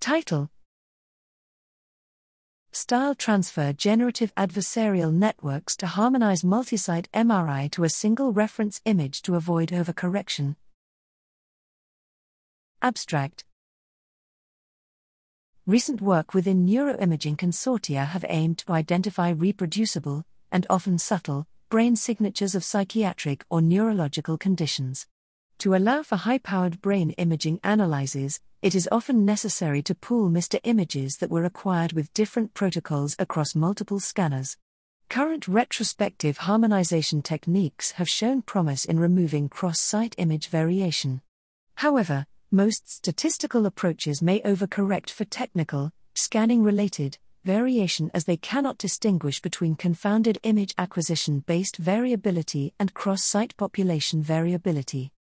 Title Style Transfer Generative Adversarial Networks to harmonize multisite MRI to a single reference image to avoid overcorrection. Abstract Recent work within neuroimaging consortia have aimed to identify reproducible, and often subtle, brain signatures of psychiatric or neurological conditions. To allow for high powered brain imaging analyses, it is often necessary to pool MR images that were acquired with different protocols across multiple scanners. Current retrospective harmonization techniques have shown promise in removing cross site image variation. However, most statistical approaches may overcorrect for technical, scanning related, variation as they cannot distinguish between confounded image acquisition based variability and cross site population variability.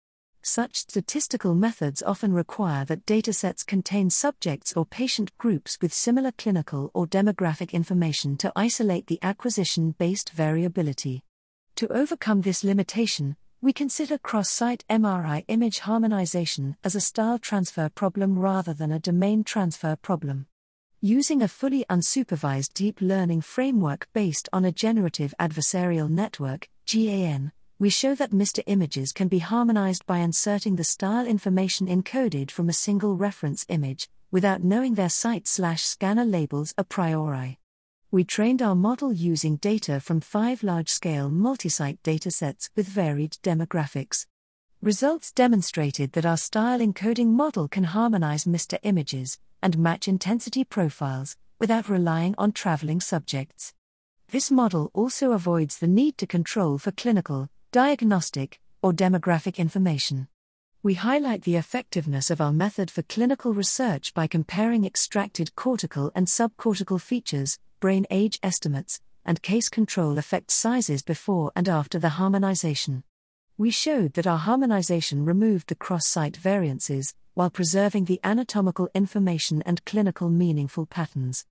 Such statistical methods often require that datasets contain subjects or patient groups with similar clinical or demographic information to isolate the acquisition based variability. To overcome this limitation, we consider cross site MRI image harmonization as a style transfer problem rather than a domain transfer problem. Using a fully unsupervised deep learning framework based on a generative adversarial network, GAN, we show that MR images can be harmonized by inserting the style information encoded from a single reference image, without knowing their site slash scanner labels a priori. We trained our model using data from five large scale multi-site datasets with varied demographics. Results demonstrated that our style encoding model can harmonize MR images, and match intensity profiles, without relying on traveling subjects. This model also avoids the need to control for clinical, diagnostic, or demographic information. We highlight the effectiveness of our method for clinical research by comparing extracted cortical and subcortical features, brain age estimates, and case control effect sizes before and after the harmonization. We showed that our harmonization removed the cross site variances, while preserving the anatomical information and clinical meaningful patterns.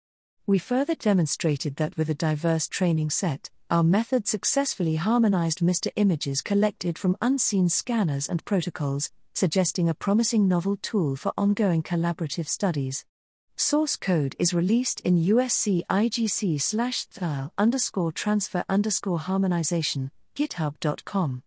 We further demonstrated that with a diverse training set, our method successfully harmonized MR images collected from unseen scanners and protocols, suggesting a promising novel tool for ongoing collaborative studies. Source code is released in USC IGC slash style underscore transfer underscore harmonization, github.com.